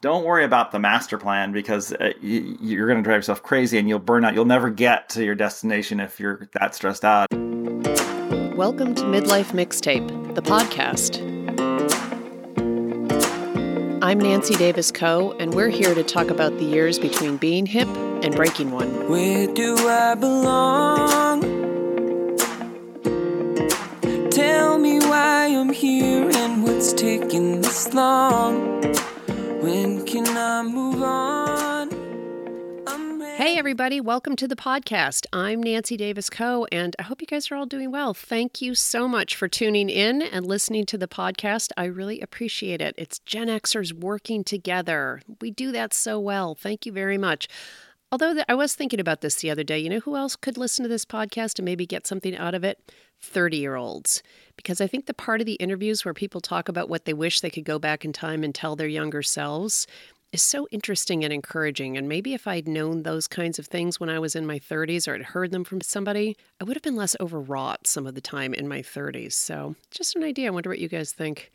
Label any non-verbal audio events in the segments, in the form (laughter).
don't worry about the master plan because uh, you, you're going to drive yourself crazy and you'll burn out. You'll never get to your destination if you're that stressed out. Welcome to Midlife Mixtape, the podcast. I'm Nancy Davis Kho, and we're here to talk about the years between being hip and breaking one. Where do I belong? Tell me why I'm here and what's taking this long. When can I move on? Hey, everybody, welcome to the podcast. I'm Nancy Davis Kho, and I hope you guys are all doing well. Thank you so much for tuning in and listening to the podcast. I really appreciate it. It's Gen Xers working together. We do that so well. Thank you very much. Although I was thinking about this the other day, you know who else could listen to this podcast and maybe get something out of it? 30 year olds. Because I think the part of the interviews where people talk about what they wish they could go back in time and tell their younger selves is so interesting and encouraging. And maybe if I'd known those kinds of things when I was in my 30s or had heard them from somebody, I would have been less overwrought some of the time in my 30s. So, just an idea. I wonder what you guys think.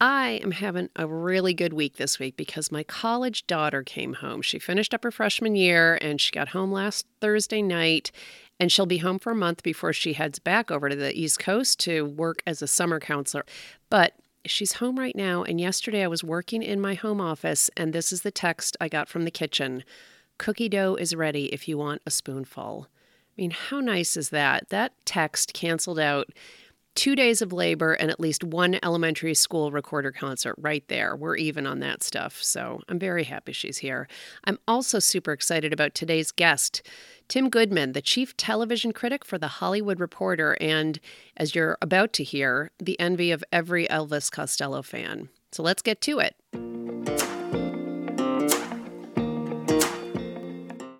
I am having a really good week this week because my college daughter came home. She finished up her freshman year and she got home last Thursday night and she'll be home for a month before she heads back over to the East Coast to work as a summer counselor. But she's home right now, and yesterday I was working in my home office, and this is the text I got from the kitchen Cookie dough is ready if you want a spoonful. I mean, how nice is that? That text canceled out two days of labor and at least one elementary school recorder concert right there. We're even on that stuff. So I'm very happy she's here. I'm also super excited about today's guest. Tim Goodman, the chief television critic for The Hollywood Reporter, and as you're about to hear, the envy of every Elvis Costello fan. So let's get to it.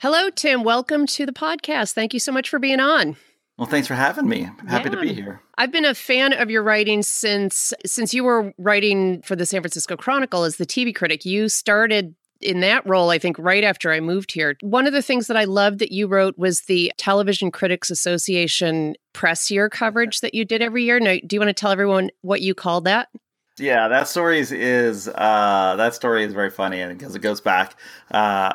Hello, Tim. Welcome to the podcast. Thank you so much for being on. Well, thanks for having me. I'm happy yeah. to be here. I've been a fan of your writing since since you were writing for the San Francisco Chronicle as the TV critic. You started in that role, I think, right after I moved here. One of the things that I loved that you wrote was the Television Critics Association press year coverage that you did every year. Now, do you want to tell everyone what you called that? Yeah, that story is uh, that story is very funny, and because it goes back uh,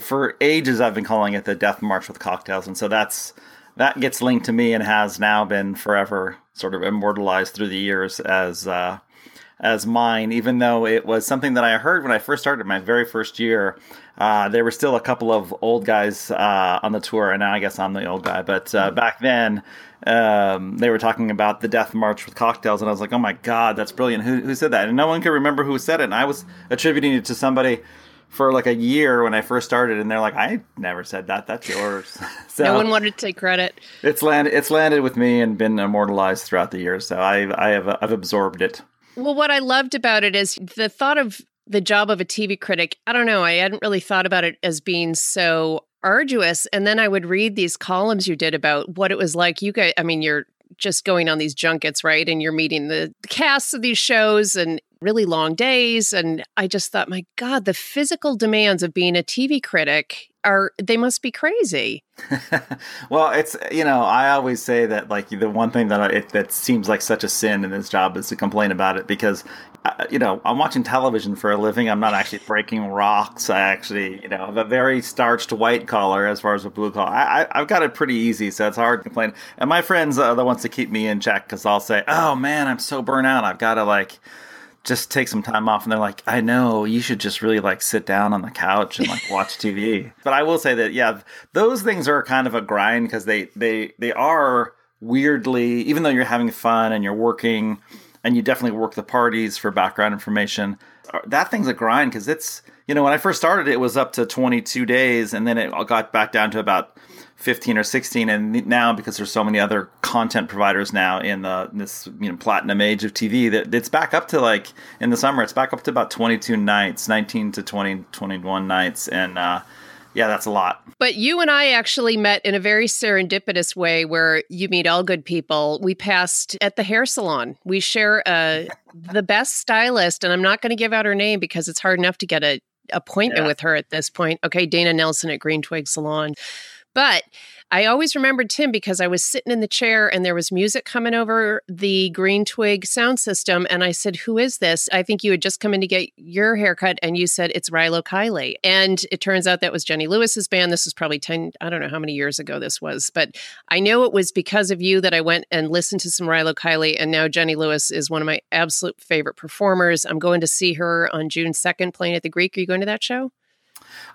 for ages, I've been calling it the Death March with Cocktails, and so that's that gets linked to me and has now been forever sort of immortalized through the years as uh, as mine, even though it was something that I heard when I first started my very first year. Uh, there were still a couple of old guys uh, on the tour, and now I guess I'm the old guy. But uh, back then, um, they were talking about the Death March with cocktails, and I was like, "Oh my god, that's brilliant! Who, who said that?" And no one could remember who said it, and I was attributing it to somebody for like a year when I first started, and they're like, "I never said that. That's yours." (laughs) so no one wanted to take credit. It's landed. It's landed with me and been immortalized throughout the years. So I, I have, I've absorbed it. Well, what I loved about it is the thought of the job of a TV critic. I don't know. I hadn't really thought about it as being so arduous. And then I would read these columns you did about what it was like. You guys, I mean, you're just going on these junkets, right? And you're meeting the casts of these shows and really long days. And I just thought, my God, the physical demands of being a TV critic are, they must be crazy. (laughs) well, it's, you know, I always say that, like, the one thing that I, it, that seems like such a sin in this job is to complain about it because, uh, you know, I'm watching television for a living. I'm not actually (laughs) breaking rocks. I actually, you know, have a very starched white collar as far as a blue collar. I, I, have got it pretty easy, so it's hard to complain. And my friends are the ones to keep me in check because I'll say, oh man, I'm so burnt out. I've got to, like, just take some time off and they're like i know you should just really like sit down on the couch and like watch (laughs) tv but i will say that yeah those things are kind of a grind because they they they are weirdly even though you're having fun and you're working and you definitely work the parties for background information uh, that thing's a grind because it's you know when i first started it was up to 22 days and then it got back down to about 15 or 16 and now because there's so many other content providers now in the this you know platinum age of TV that it's back up to like in the summer it's back up to about 22 nights 19 to 20 21 nights and uh yeah, that's a lot. But you and I actually met in a very serendipitous way where you meet all good people. We passed at the hair salon. We share a, (laughs) the best stylist, and I'm not going to give out her name because it's hard enough to get a appointment yeah. with her at this point. Okay, Dana Nelson at Green Twig Salon. But I always remembered Tim because I was sitting in the chair and there was music coming over the Green Twig sound system. And I said, Who is this? I think you had just come in to get your haircut and you said, It's Rilo Kiley. And it turns out that was Jenny Lewis's band. This was probably 10, I don't know how many years ago this was, but I know it was because of you that I went and listened to some Rilo Kiley. And now Jenny Lewis is one of my absolute favorite performers. I'm going to see her on June 2nd playing at the Greek. Are you going to that show?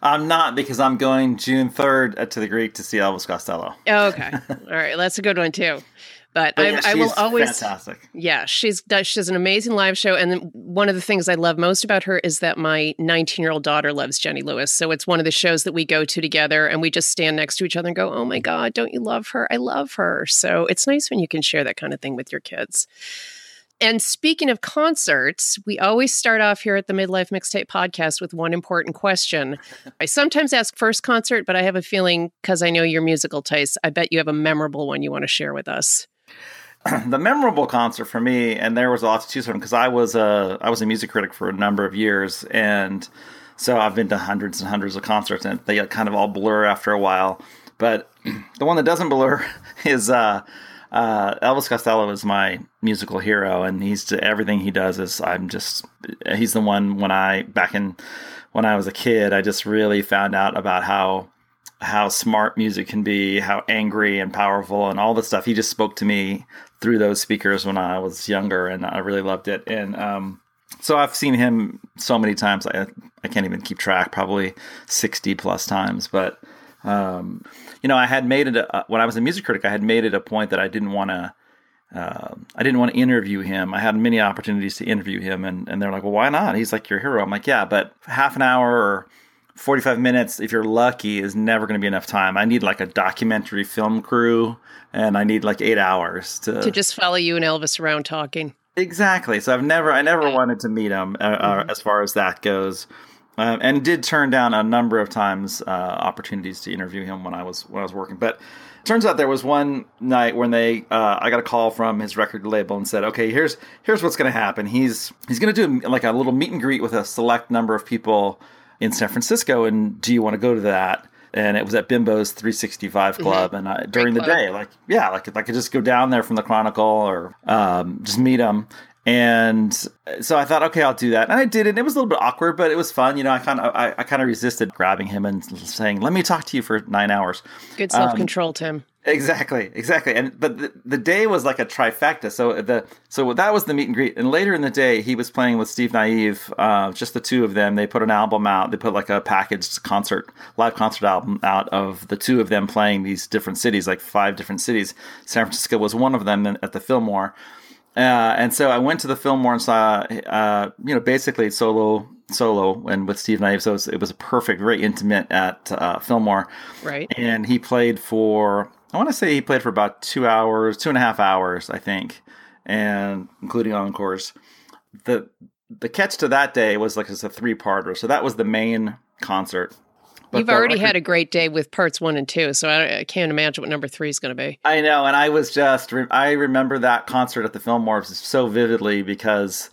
I'm not because I'm going June 3rd uh, to the Greek to see Elvis Costello. Oh, (laughs) okay. All right. That's a good one, too. But, But I, yeah, I will always. fantastic. Yeah, she's she's an amazing live show, and one of the things I love most about her is that my 19 year old daughter loves Jenny Lewis. So it's one of the shows that we go to together, and we just stand next to each other and go, "Oh my God, don't you love her? I love her." So it's nice when you can share that kind of thing with your kids. And speaking of concerts, we always start off here at the Midlife Mixtape podcast with one important question. I sometimes ask first concert, but I have a feeling because I know your musical tastes, I bet you have a memorable one you want to share with us. (clears throat) the memorable concert for me, and there was a lot to choose from because I was a I was a music critic for a number of years, and so I've been to hundreds and hundreds of concerts, and they kind of all blur after a while. But (clears throat) the one that doesn't blur (laughs) is uh, uh, Elvis Costello is my musical hero, and he's everything he does is I'm just he's the one when I back in when I was a kid, I just really found out about how how smart music can be, how angry and powerful, and all the stuff. He just spoke to me through those speakers when I was younger, and I really loved it. And um, so I've seen him so many times, I, I can't even keep track, probably 60 plus times. But, um, you know, I had made it, a, when I was a music critic, I had made it a point that I didn't want to. Uh, I didn't want to interview him. I had many opportunities to interview him, and, and they're like, "Well, why not?" He's like your hero. I'm like, "Yeah, but half an hour or 45 minutes, if you're lucky, is never going to be enough time. I need like a documentary film crew and I need like eight hours to. To just follow you and Elvis around talking. exactly. So I've never, I never wanted to meet him uh, uh, as far as that goes. Um, and did turn down a number of times uh, opportunities to interview him when I was when I was working. But turns out there was one night when they uh, I got a call from his record label and said, "Okay, here's here's what's going to happen. He's he's going to do like a little meet and greet with a select number of people in San Francisco, and do you want to go to that?" And it was at Bimbo's 365 Club, and I, during the club. day, like yeah, like I could just go down there from the Chronicle or um, just meet him. And so I thought, okay, I'll do that, and I did it. It was a little bit awkward, but it was fun. You know, I kind of, I, I kind of resisted grabbing him and saying, "Let me talk to you for nine hours." Good self control, Tim. Exactly, exactly. And but the, the day was like a trifecta. So the so that was the meet and greet. And later in the day, he was playing with Steve Nieve, uh, just the two of them. They put an album out. They put like a packaged concert, live concert album out of the two of them playing these different cities, like five different cities. San Francisco was one of them at the Fillmore. Uh, and so I went to the Fillmore and saw, uh, you know, basically solo, solo, and with Steve Nieve. So it was, it was a perfect, very intimate at uh, Fillmore. Right. And he played for, I want to say he played for about two hours, two and a half hours, I think, and including encores. The the catch to that day was like it's a three parter. So that was the main concert. But You've already record- had a great day with parts one and two, so I, I can't imagine what number three is going to be. I know, and I was just I remember that concert at the Fillmore so vividly because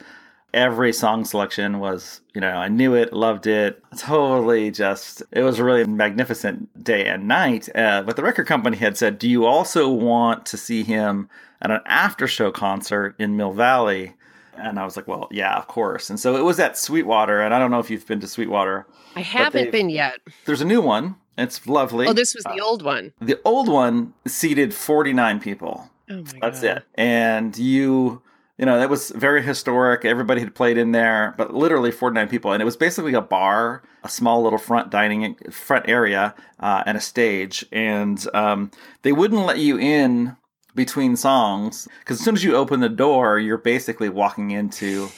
every song selection was, you know, I knew it, loved it, totally just it was a really magnificent day and night. Uh, but the record company had said, "Do you also want to see him at an after show concert in Mill Valley?" And I was like, "Well, yeah, of course." And so it was at Sweetwater, and I don't know if you've been to Sweetwater. I haven't been yet. There's a new one. It's lovely. Oh, this was the old one. the old one seated 49 people. Oh my That's god. it. And you, you know, that was very historic. Everybody had played in there, but literally 49 people. And it was basically a bar, a small little front dining, front area, uh, and a stage. And um, they wouldn't let you in between songs because as soon as you open the door, you're basically walking into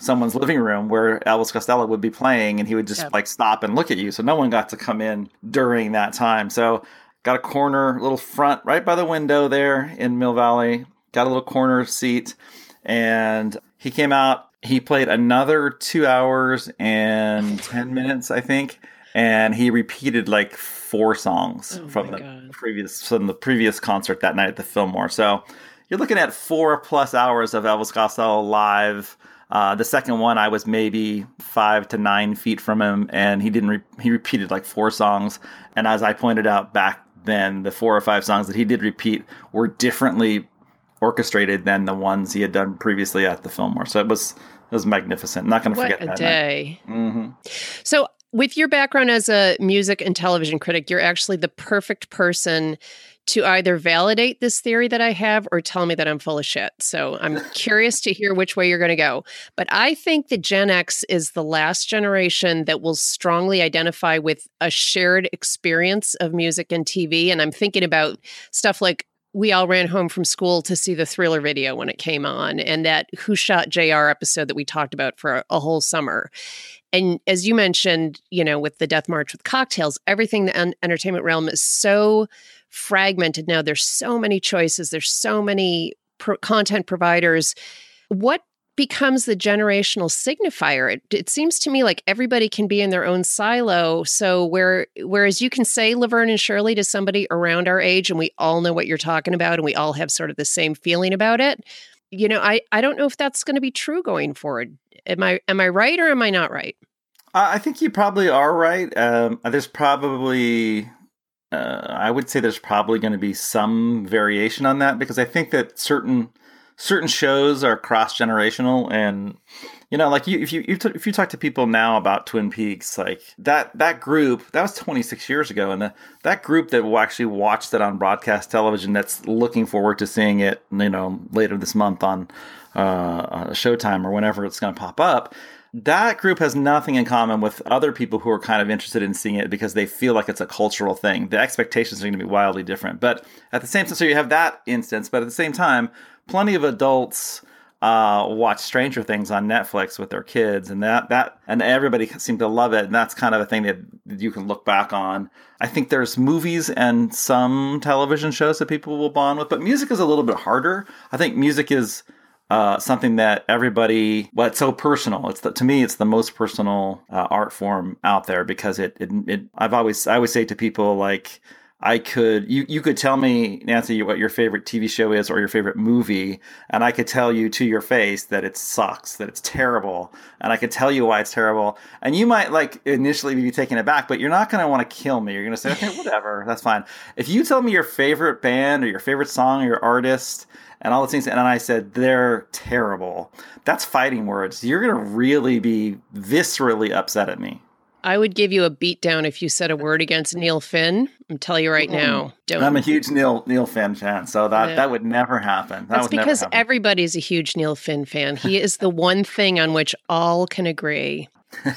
someone's living room where Elvis Costello would be playing and he would just Yep. like stop and look at you. So no one got to come in during that time. So got a corner, little front right by the window there in Mill Valley. Got a little corner seat, and he came out. He played another two hours and ten minutes, I think, and he repeated like four songs Oh from the God. previous from the previous concert that night at the Fillmore. So you're looking at four plus hours of Elvis Costello live. Uh, the second one, I was maybe five to nine feet from him, and he didn't. Re- he repeated like four songs. And as I pointed out back then, the four or five songs that he did repeat were differently orchestrated than the ones he had done previously at the Fillmore. So it was it was magnificent. I'm not going to forget a that. day. hmm So, with your background as a music and television critic, you're actually the perfect person to either validate this theory that I have or tell me that I'm full of shit. So, I'm (laughs) curious to hear which way you're going to go. But I think that Gen X is the last generation that will strongly identify with a shared experience of music and TV. And I'm thinking about stuff like we all ran home from school to see the thriller video when it came on and that who shot jr episode that we talked about for a, a whole summer. And as you mentioned you know with the death march with cocktails everything the en- entertainment realm is so fragmented now. There's so many choices. There's so many pro- content providers. What becomes the generational signifier. It, it seems to me like everybody can be in their own silo. So where whereas you can say laverne and shirley to somebody around our age and we all know what you're talking about and we all have sort of the same feeling about it you know i i don't know if that's going to be true going forward. Am i am i right or am i not right? I think you probably are right. Um, there's probably, uh, I would say there's probably going to be some variation on that because I think that certain certain shows are cross generational and you know like you if you, if you talk to people now about twin peaks like that that group that was 26 years ago and the, that group that will actually watch that on broadcast television that's looking forward to seeing it you know later this month on uh, showtime or whenever it's going to pop up that group has nothing in common with other people who are kind of interested in seeing it because they feel like it's a cultural thing. The expectations are going to be wildly different. But at the same time, so you have that instance, but at the same time, plenty of adults uh, watch Stranger Things on Netflix with their kids, and that that and everybody seemed to love it, and that's kind of a thing that you can look back on. I think there's movies and some television shows that people will bond with, but music is a little bit harder. I think music is uh, something that everybody well it's so personal it's the, to me it's the most personal uh, art form out there because it, it it i've always i always say to people like i could you you could tell me nancy what your favorite tv show is or your favorite movie and i could tell you to your face that it sucks that it's terrible and i could tell you why it's terrible. And you might like initially be taken aback but you're not going to want to kill me. You're going to say okay (laughs) whatever that's fine. If you tell me your favorite band or your favorite song or your artist and all the things and i said they're terrible that's fighting words. You're going to really be viscerally upset at me i would give you a beatdown if you said a word against neil finn i'm telling you right now don't i'm a huge neil neil finn fan so that Yeah. that would never happen that that's would because happen. everybody's a huge neil finn fan he is the one thing on which all can agree (laughs)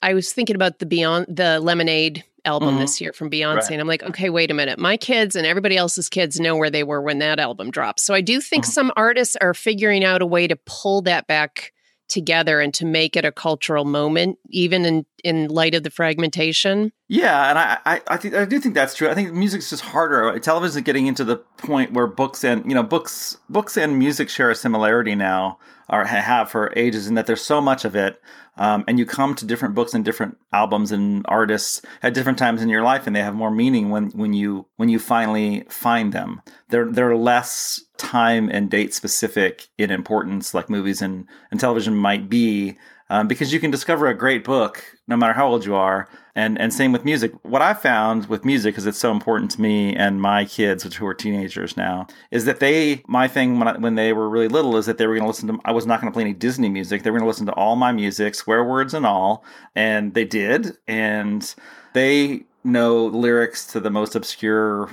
I was thinking about the Beyond the Lemonade album Mhm. this year from Beyonce, Right. and I'm like, okay, wait a minute. My kids and everybody else's kids know where they were when that album dropped. So I do think Mhm. some artists are figuring out a way to pull that back together and to make it a cultural moment, even in in light of the fragmentation. Yeah, and I, I, I, I do think that's true. I think music's just harder. Television is getting into the point where books and you know books, books and music share a similarity now, or have for ages, in that there's so much of it, um, and you come to different books and different albums and artists at different times in your life, and they have more meaning when when you when you finally find them. They're they're less time and date specific in importance, like movies and and television might be um, because you can discover a great book no matter how old you are. And and same with music. What i found with music because it's so important to me and my kids which who are teenagers now is that they my thing when, I, when they were really little is that they were going to listen to i was not going to play any disney music. They were going to listen to all my music swear words and all and they did. And they know lyrics to the most obscure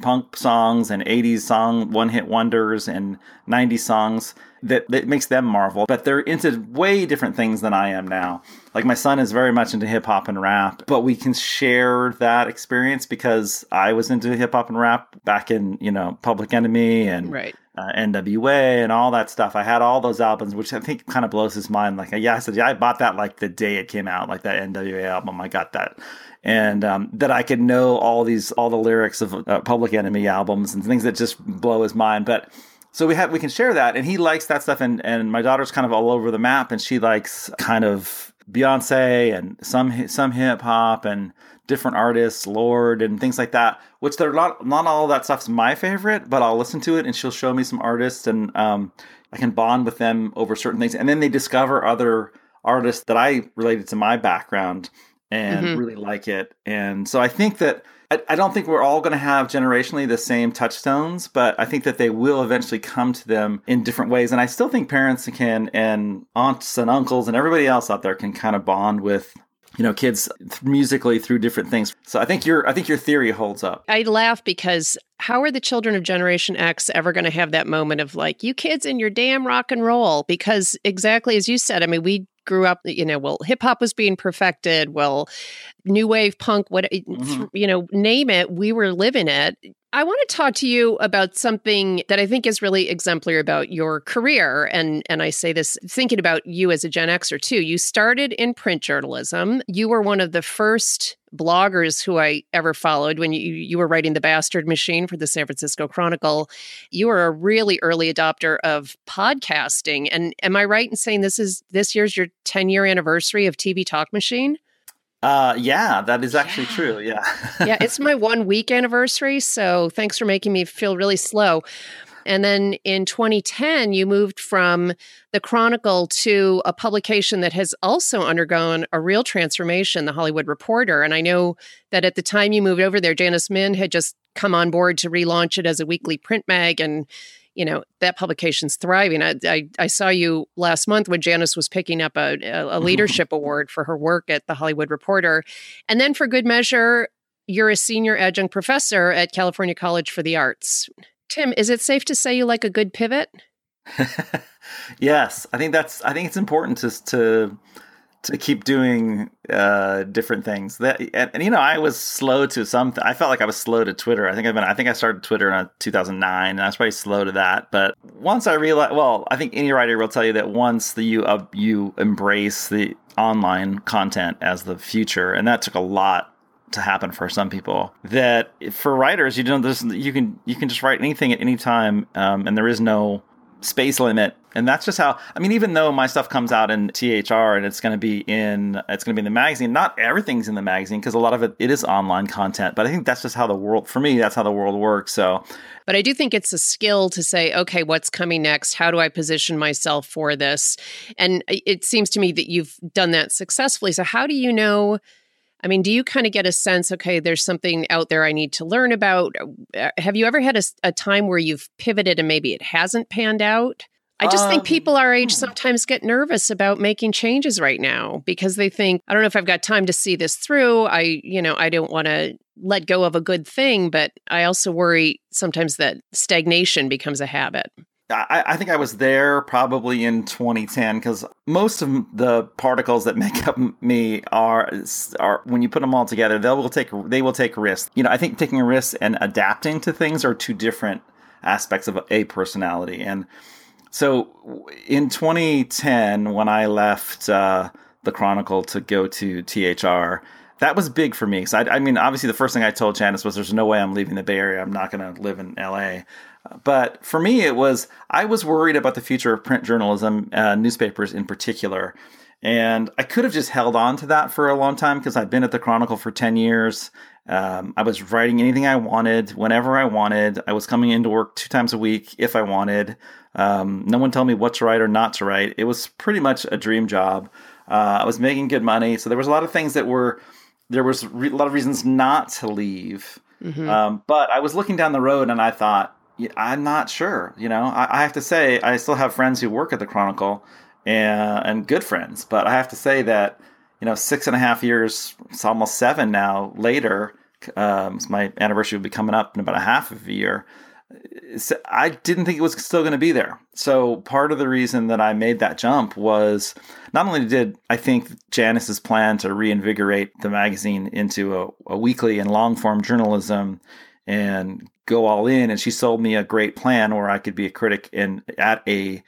punk songs and 80s song one hit wonders and 90s songs that, that makes them marvel but they're into way different things than i am now like my son is very much into hip hop and rap but we can share that experience because i was into hip hop and rap back in you know public enemy and Right. uh, NWA and all that stuff. I had all those albums, which I think kind of blows his mind. Like, yeah, I said, yeah, I bought that like the day it came out, like that NWA album. I got that, and um, that I could know all these, all the lyrics of uh, Public Enemy albums and things that just blow his mind. But so we have, we can share that, and he likes that stuff. And and my daughter's kind of all over the map, and she likes kind of Beyonce and some some hip hop and different artists, Lorde and things like that. Which they're not not all that stuff's my favorite, but I'll listen to it and she'll show me some artists and um, I can bond with them over certain things. And then they discover other artists that I related to my background and Mhm. really like it. And so I think that I, I don't think we're all going to have generationally the same touchstones, but I think that they will eventually come to them in different ways. And I still think parents can, and aunts and uncles and everybody else out there can kind of bond with you know kids musically through different things. So i think your i think your theory holds up. I laugh because how are the children of generation x ever going to have that moment of like you kids in your damn rock and roll. Because exactly as you said i mean we grew up you know well hip hop was being perfected. Well new wave punk what mm-hmm. you know name it we were living it I want to talk to you about something that I think is really exemplary about your career. And, and I say this thinking about you as a Gen Xer too. You started in print journalism. You were one of the first bloggers who I ever followed when you, you were writing The Bastard Machine for the San Francisco Chronicle. You were a really early adopter of podcasting. And am I right in saying this is this year's your 10 year anniversary of TV Talk Machine? Uh, yeah, that is actually yeah. true. Yeah. (laughs) yeah, it's my one week anniversary. So thanks for making me feel really slow. And then in 2010, you moved from the Chronicle to a publication that has also undergone a real transformation, The Hollywood Reporter. And I know that at the time you moved over there, Janice Min had just come on board to relaunch it as a weekly print mag. And you know that publication's thriving. I, I, I saw you last month when Janice was picking up a, a (laughs) leadership award for her work at the Hollywood Reporter, and then for good measure, you're a senior adjunct professor at California College for the Arts. Tim, is it safe to say you like a good pivot? (laughs) yes, I think that's. I think it's important to to to keep doing uh, different things. That and, and, you know, I was slow to some. I felt like I was slow to Twitter. I think I've been. I think I started Twitter in 2009, and I was probably slow to that. But once I realized, well, I think any writer will tell you that once the you uh, you embrace the online content as the future, and that took a lot to happen for some people that for writers you don't you can you can just write anything at any time um, and there is no space limit and that's just how i mean even though my stuff comes out in thr and it's going to be in it's going to be in the magazine not everything's in the magazine because a lot of it it is online content but i think that's just how the world for me that's how the world works so but i do think it's a skill to say okay what's coming next how do i position myself for this and it seems to me that you've done that successfully so how do you know I mean, do you kind of get a sense, okay, there's something out there I need to learn about? Uh, have you ever had a, a time where you've pivoted and maybe it hasn't panned out? I just um, think people our age hmm. sometimes get nervous about making changes right now because they think, I don't know if I've got time to see this through. I, you know, I don't want to let go of a good thing, but I also worry sometimes that stagnation becomes a habit. I, I, think I was there probably in 2010 because most of the particles that (laughs) make up me are are when you put them all together, they will take they will take risks. You know, I think taking risks and adapting to things are two different aspects of a personality. And so, in 2010, when I left uh, the Chronicle to go to THR, that was big for me. Because I, I mean, obviously, the first thing I told Janice was, "There's no way I'm leaving the Bay Area. I'm not going to live in LA." But for me, it was I was worried about the future of print journalism, uh, newspapers in particular. And I could have just held on to that for a long time because I've been at the Chronicle for 10 years. Um, I was writing anything I wanted, whenever I wanted. I was coming into work two times a week if I wanted. Um, no one told me what to write or not to write. It was pretty much a dream job. Uh, I was making good money. So there was a lot of things that were, there was re- a lot of reasons not to leave. Mm-hmm. Um, but I was looking down the road and I thought, I'm not sure. You know, I, I, have to say I still have friends who work at the Chronicle and, and good friends, but I have to say that you know six and a half years, it's almost seven now later. Um, my anniversary will be coming up in about a half of a year. I didn't think it was still going to be there. So part of the reason that I made that jump was not only did I think Janice's plan to reinvigorate the magazine into a, a weekly and long form journalism and go all in. And she sold me a great plan where I could be a critic in at a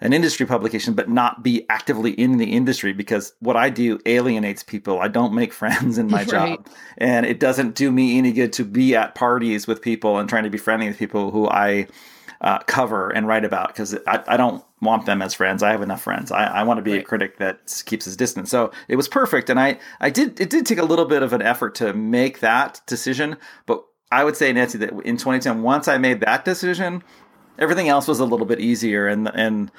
an industry publication, but not be actively in the industry because what I do alienates people. I don't make (laughs) friends in my right. job. And it doesn't do me any good to be at parties with people and trying to be friendly with people who I uh, cover and write about because I, I, don't want them as friends. I have enough friends. I, I want to be right. a critic that keeps his distance. So it was perfect. And I, I did, it did take a little bit of an effort to make that decision, but I would say, Nancy, that in 2010, once I made that decision, everything else was a little bit easier. And and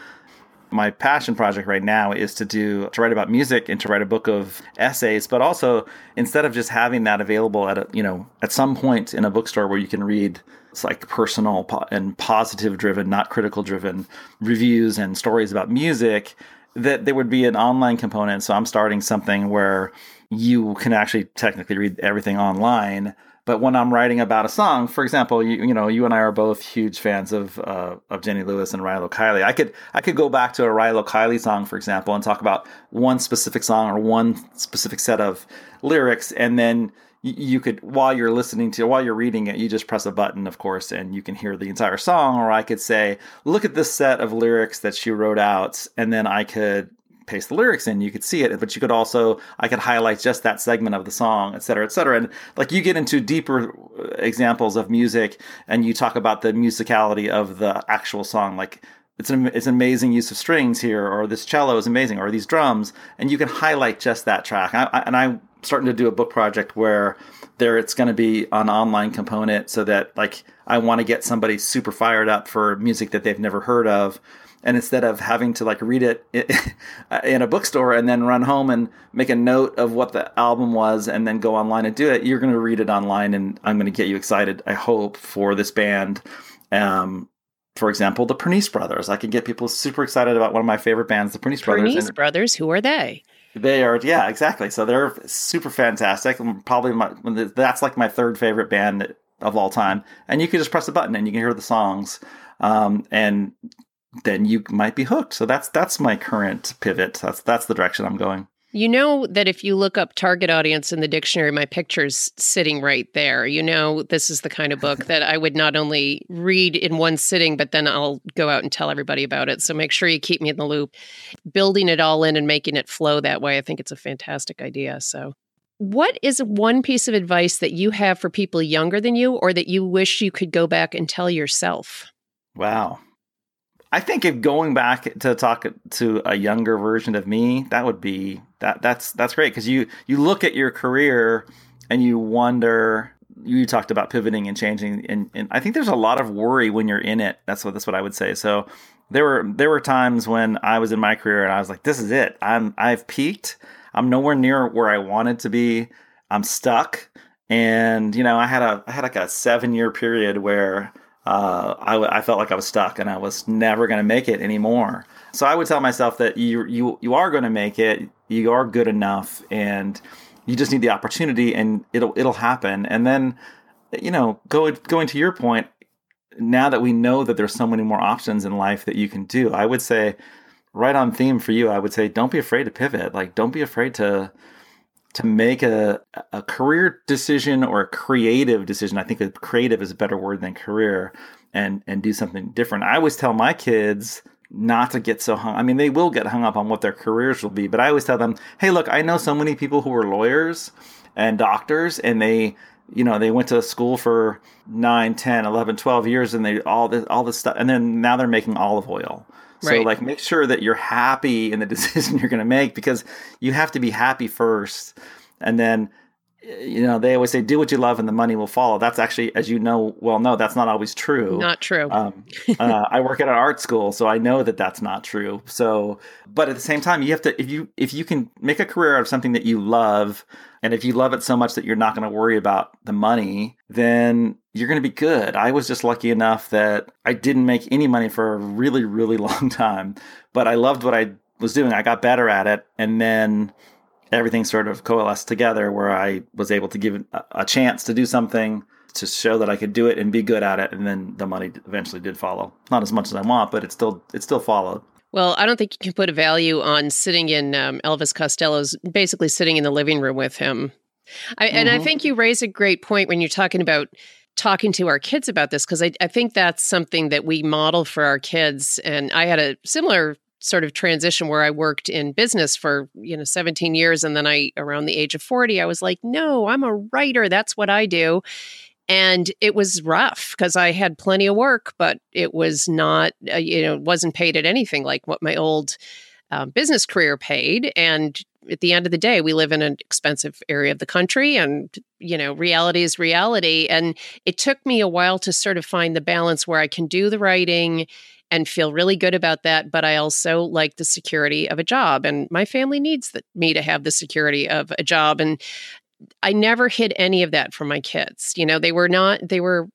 my passion project right now is to do to write about music and to write a book of essays but also instead of just having that available at a you know at some point in a bookstore where you can read it's like personal and positive driven not critical driven reviews and stories about music that there would be an online component so i'm starting something where you can actually technically read everything online but when I'm writing about a song, for example, you, you know, you and I are both huge fans of uh, of Jenny Lewis and Rilo Kiley. I could I could go back to a Rilo Kiley song, for example, and talk about one specific song or one specific set of lyrics, and then you could while you're listening to while you're reading it you just press a button of course and you can hear the entire song or i could say look at this set of lyrics that she wrote out and then i could paste the lyrics in, you could see it, but you could also, I could highlight just that segment of the song, et cetera, et cetera. And like you get into deeper uh, examples of music and you talk about the musicality of the actual song, like it's an, it's an amazing use of strings here, or this cello is amazing, or these drums, and you can highlight just that track. I, I, and I'm starting to do a book project where there it's going to be an online component so that like I want to get somebody super fired up for music that they've never heard of and instead of having to like read it (laughs) in a bookstore and then run home and make a note of what the album was and then go online and do it you're going to read it online and i'm going to get you excited i hope for this band. Um, for example the Pernice brothers. I can get people super excited about one of my favorite bands the Pernice, brothers Pernice brothers who are they? They are yeah exactly. So they're super fantastic probably my that's like my third favorite band of all time. And you can just press a button and you can hear the songs. Um, and then you might be hooked. So that's that's my current pivot. That's that's the direction I'm going. You know that if you look up target audience in the dictionary, my picture's sitting right there. You know, this is the kind of book that I would not only read in one sitting, but then I'll go out and tell everybody about it. So make sure you keep me in the loop. Building it all in and making it flow that way, I think it's a fantastic idea. So, what is one piece of advice that you have for people younger than you or that you wish you could go back and tell yourself? Wow. I think if going back to talk to a younger version of me, that would be that that's that's great because you you look at your career and you wonder. You talked about pivoting and changing, and, and I think there's a lot of worry when you're in it. That's what that's what I would say. So there were there were times when I was in my career and I was like, "This is it. I'm I've peaked. I'm nowhere near where I wanted to be. I'm stuck." And you know, I had a I had like a seven year period where uh, I, I, felt like I was stuck and I was never going to make it anymore. So I would tell myself that you you you are going to make it. You are good enough, and you just need the opportunity, and it'll it'll happen. And then, you know, going going to your point, now that we know that there's so many more options in life that you can do, I would say, right on theme for you. I would say, don't be afraid to pivot. Like, don't be afraid to to make a, a career decision or a creative decision. I think creative is a better word than career and, and do something different. I always tell my kids not to get so hung. I mean, they will get hung up on what their careers will be, but I always tell them, Hey, look, I know so many people who are lawyers and doctors and they, you know, they went to school for 9, 10, 11, 12 years and they all this, all this stuff. And then now they're making olive oil so right. like make sure that you're happy in the (laughs) decision you're going to make because you have to be happy first and then you know they always say do what you love and the money will follow. That's actually as you know well no that's not always true. Not true. Um, (laughs) uh, i work at an art school so i know that that's not true. So but at the same time you have to if you if you can make a career out of something that you love and if you love it so much that you're not going to worry about the money then you're going to be good. I was just lucky enough that i didn't make any money for a really really (laughs) long time but i loved what i was doing. I got better at it and then everything sort of coalesced together where I was able to give a chance to do something to show that I could do it and be good at it, and then the money eventually did follow. Not as much as I want, but it still it still followed. Well, I don't think you can put a value on sitting in um, Elvis Costello's, basically sitting in the living room with him. I, mm-hmm. And I mm-hmm. think you raise a great point when you're talking about talking to our kids about this because I, I, think that's something that we model for our kids. And I had a similar sort of transition where I worked in business for, you know, 17 years. And then I, around the age of 40, I was like, no, I'm a writer. That's what I do. And it was rough because I had plenty of work, but it was not, uh, you know, wasn't paid at anything like what my old um, business career paid. And at the end of the day, we live in an expensive area of the country and you know, reality is reality. And it took me a while to sort of find the balance where I can do the writing and feel really good about that. But I also like the security of a job, and my family needs the, me to have the security of a job. And I never hid any of that from my kids. You know, they were not they were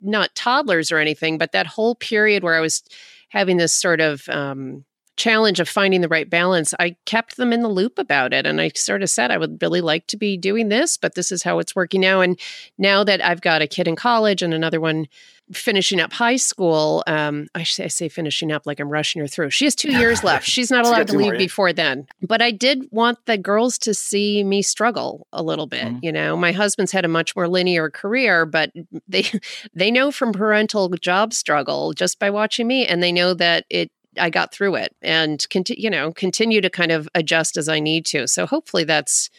not toddlers or anything, but that whole period where I was having this sort of um, challenge of finding the right balance, I kept them in the loop about it. And I sort of said, I would really like to be doing this, but this is how it's working now. And now that I've got a kid in college and another one finishing up high school, um, I, say, I say finishing up like I'm rushing her through. She has two (laughs) years left. She's not allowed to leave more, before then. But I did want the girls to see me struggle a little bit. Mm-hmm. You know, my husband's had a much more linear career, but (laughs) they they know from parental job struggle just by watching me, and they know that it I got through it and continue, you know, continue to kind of adjust as I need to. So hopefully that's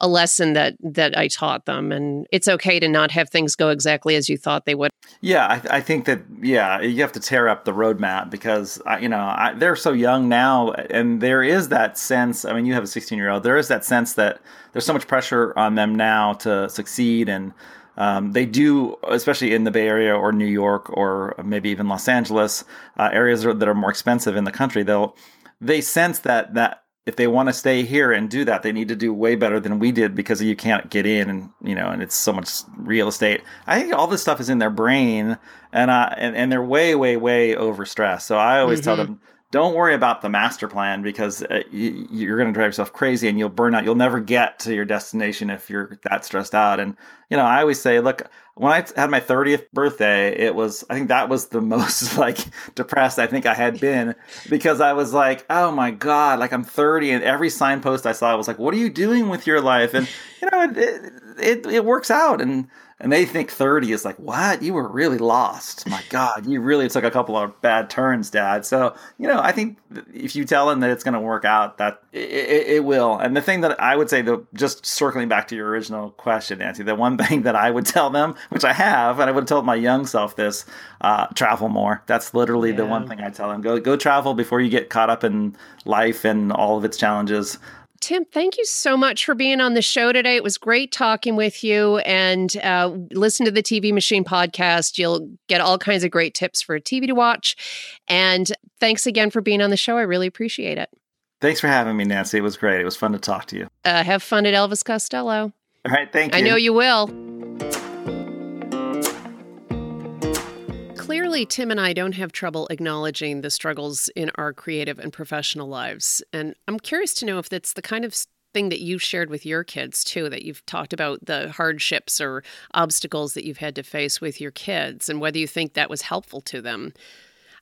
a lesson that that I taught them, and it's okay to not have things go exactly as you thought they would. Yeah, I, I think that yeah, you have to tear up the roadmap because you know I, they're so young now, and there is that sense. I mean, you have a 16 year old. There is that sense that there's so much pressure on them now to succeed and um, they do, especially in the Bay Area or New York or maybe even Los Angeles, uh, areas that are more expensive in the country. They'll they sense that that if they want to stay here and do that, they need to do way better than we did because you can't get in, and you know, and it's so much real estate. I think all this stuff is in their brain, and uh, and, and they're way, way, way overstressed. So I always mm-hmm. tell them don't worry about the master plan because uh, you, are going to drive yourself crazy and you'll burn out. You'll never get to your destination if you're that stressed out. And, you know, I always say, look, when I had my 30th birthday, it was, I think that was the (laughs) most like depressed I think I had been because I was like, oh my God, like I'm 30 and every signpost I saw was like, what are you doing with your life? And, you know, it, it, it works out. And, and they think 30 is like what? You were really lost. My (laughs) god you really took a couple of bad turns dad. So you know i think if you tell them that it's going to work out that it, it, it, will. And the thing that i would say though just circling back to your original question nancy the one (laughs) thing that i would tell them which i have and i would have told my young self this uh, travel more. That's literally yeah. the one thing i tell them. Go go travel before you get caught up in life and all of its challenges Tim, thank you so much for being on the show today. It was great talking with you and uh, listen to the TV Machine podcast. You'll get all kinds of great tips for TV to watch. And thanks again for being on the show. I really appreciate it. Thanks for having me, Nancy. It was great. It was fun to talk to you. Uh, have fun at Elvis Costello. All right. Thank you. I know you will. Clearly, Tim and I don't have trouble acknowledging the struggles in our creative and professional lives. And I'm curious to know if that's the kind of thing that you've shared with your kids too, that you've talked about the hardships or obstacles that you've had to face with your kids and whether you think that was helpful to them.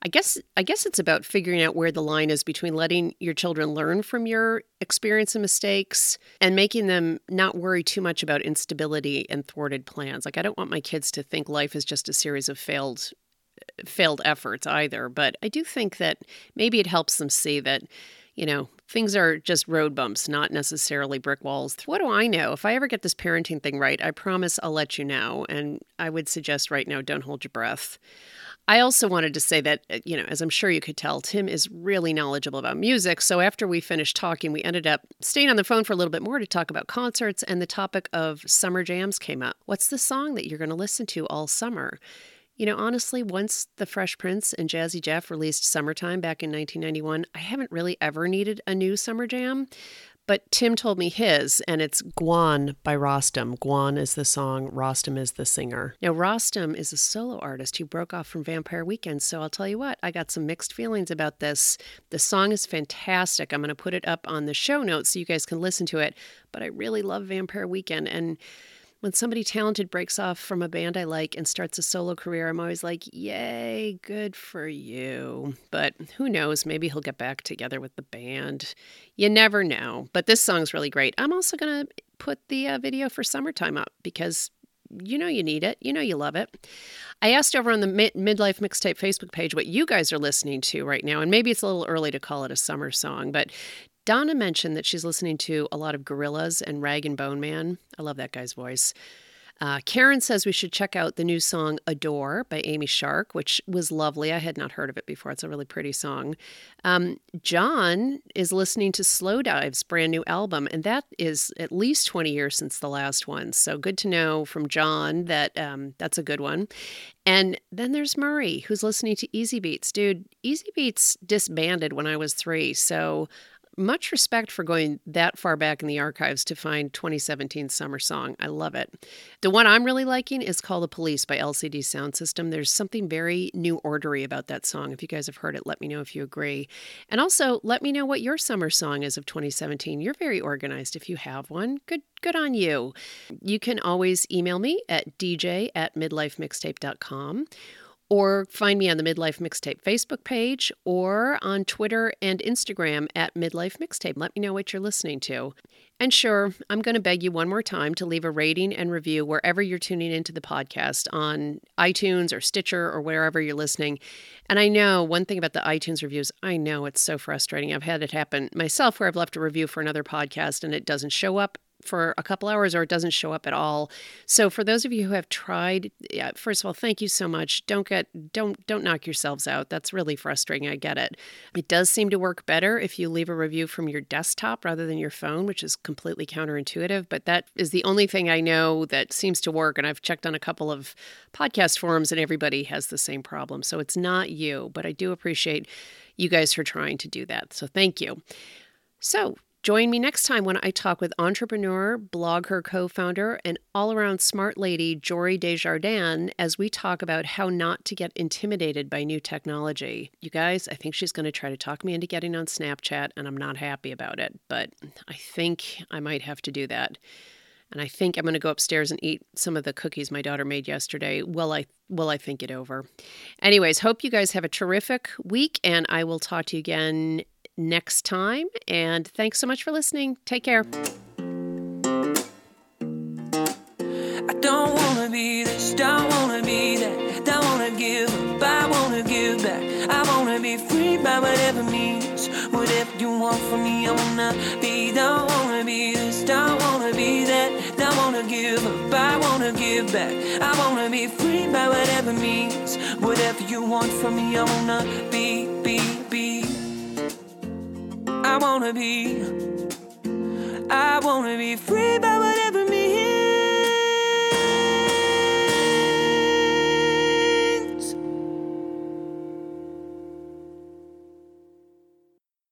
I guess I guess it's about figuring out where the line is between letting your children learn from your experience and mistakes and making them not worry too much about instability and thwarted plans. Like I don't want my kids to think life is just a series of failed failed efforts either. But I do think that maybe it helps them see that, you know, things are just road bumps, not necessarily brick walls. What do I know? If I ever get this parenting thing right, I promise I'll let you know. And I would suggest right now, don't hold your breath. I also wanted to say that, uh, you know, as I'm sure you could tell, Tim is really knowledgeable about music. So after we finished talking, we ended up staying on the phone for a little bit more to talk about concerts, and the topic of summer jams came up. What's the song that you're going to listen to all summer? You know, honestly, once The Fresh Prince and Jazzy Jeff released Summertime back in 1991, I haven't really ever needed a new summer jam. But Tim told me his, and it's Gwan by Rostam. Gwan is the song, Rostam is the singer. Now, Rostam is a solo artist who broke off from Vampire Weekend, so I'll tell you what, I got some mixed feelings about this. The song is fantastic. I'm going to put it up on the show notes so you guys can listen to it, but I really love Vampire Weekend. And when somebody talented breaks off from a band I like and starts a solo career, I'm always like, yay, good for you. But who knows? Maybe he'll get back together with the band. You never know. But this song's really great. I'm also going to put the uh, video for Summertime up because you know you need it. You know you love it. I asked over on the Mid- Midlife Mixtape Facebook page what you guys are listening to right now, and maybe it's a little early to call it a summer song, but Donna mentioned that she's listening to a lot of Gorillaz and Rag and Bone Man. I love that guy's voice. Uh, Karen says we should check out the new song Adore by Amy Shark, which was lovely. I had not heard of it before. It's a really pretty song. Um, John is listening to Slowdive's brand new album, and that is at least 20 years since the last one. So good to know from John that um, that's a good one. And then there's Murray, who's listening to Easybeats. Dude, Easybeats disbanded when I was three. So much respect for going that far back in the archives to find 2017 summer song. I love it. The one I'm really liking is called The Police by LCD Soundsystem. There's something very new ordery about that song. If you guys have heard it, let me know if you agree. And also, let me know what your summer song is of 2017. You're very organized if you have one. Good good on you. You can always email me at dj at midlifemixtape.com or find me on the Midlife Mixtape Facebook page or on Twitter and Instagram at Midlife Mixtape. Let me know what you're listening to. And sure, I'm going to beg you one more time to leave a rating and review wherever you're tuning into the podcast on iTunes or Stitcher or wherever you're listening. And I know one thing about the iTunes reviews, I know it's so frustrating. I've had it happen myself where I've left a review for another podcast and it doesn't show up for a couple hours or it doesn't show up at all. So for those of you who have tried, yeah, first of all, thank you so much. Don't get don't don't knock yourselves out. That's really frustrating. I get it. It does seem to work better if you leave a review from your desktop rather than your phone, which is completely counterintuitive, but that is the only thing I know that seems to work and I've checked on a couple of podcast forums and everybody has the same problem. So it's not you, but I do appreciate you guys for trying to do that. So thank you. So, Join me next time when I talk with entrepreneur, blogger co founder, and all around smart lady Jory Desjardins as we talk about how not to get intimidated by new technology. You guys, I think she's going to try to talk me into getting on Snapchat, and I'm not happy about it, but I think I might have to do that. And I think I'm going to go upstairs and eat some of the cookies my daughter made yesterday while I while I think it over. Anyways, hope you guys have a terrific week and I will talk to you again next time. And thanks so much for listening. Take care. I don't wanna be this, don't wanna be that, don't wanna give up, I wanna give back. I wanna be free by whatever means, whatever you want from me, I wanna be. Don't wanna be this, don't wanna be that, don't wanna give up, I wanna give back. I wanna be free by whatever means, whatever you want from me, I be, be, be. I wanna be, I wanna be free by whatever means.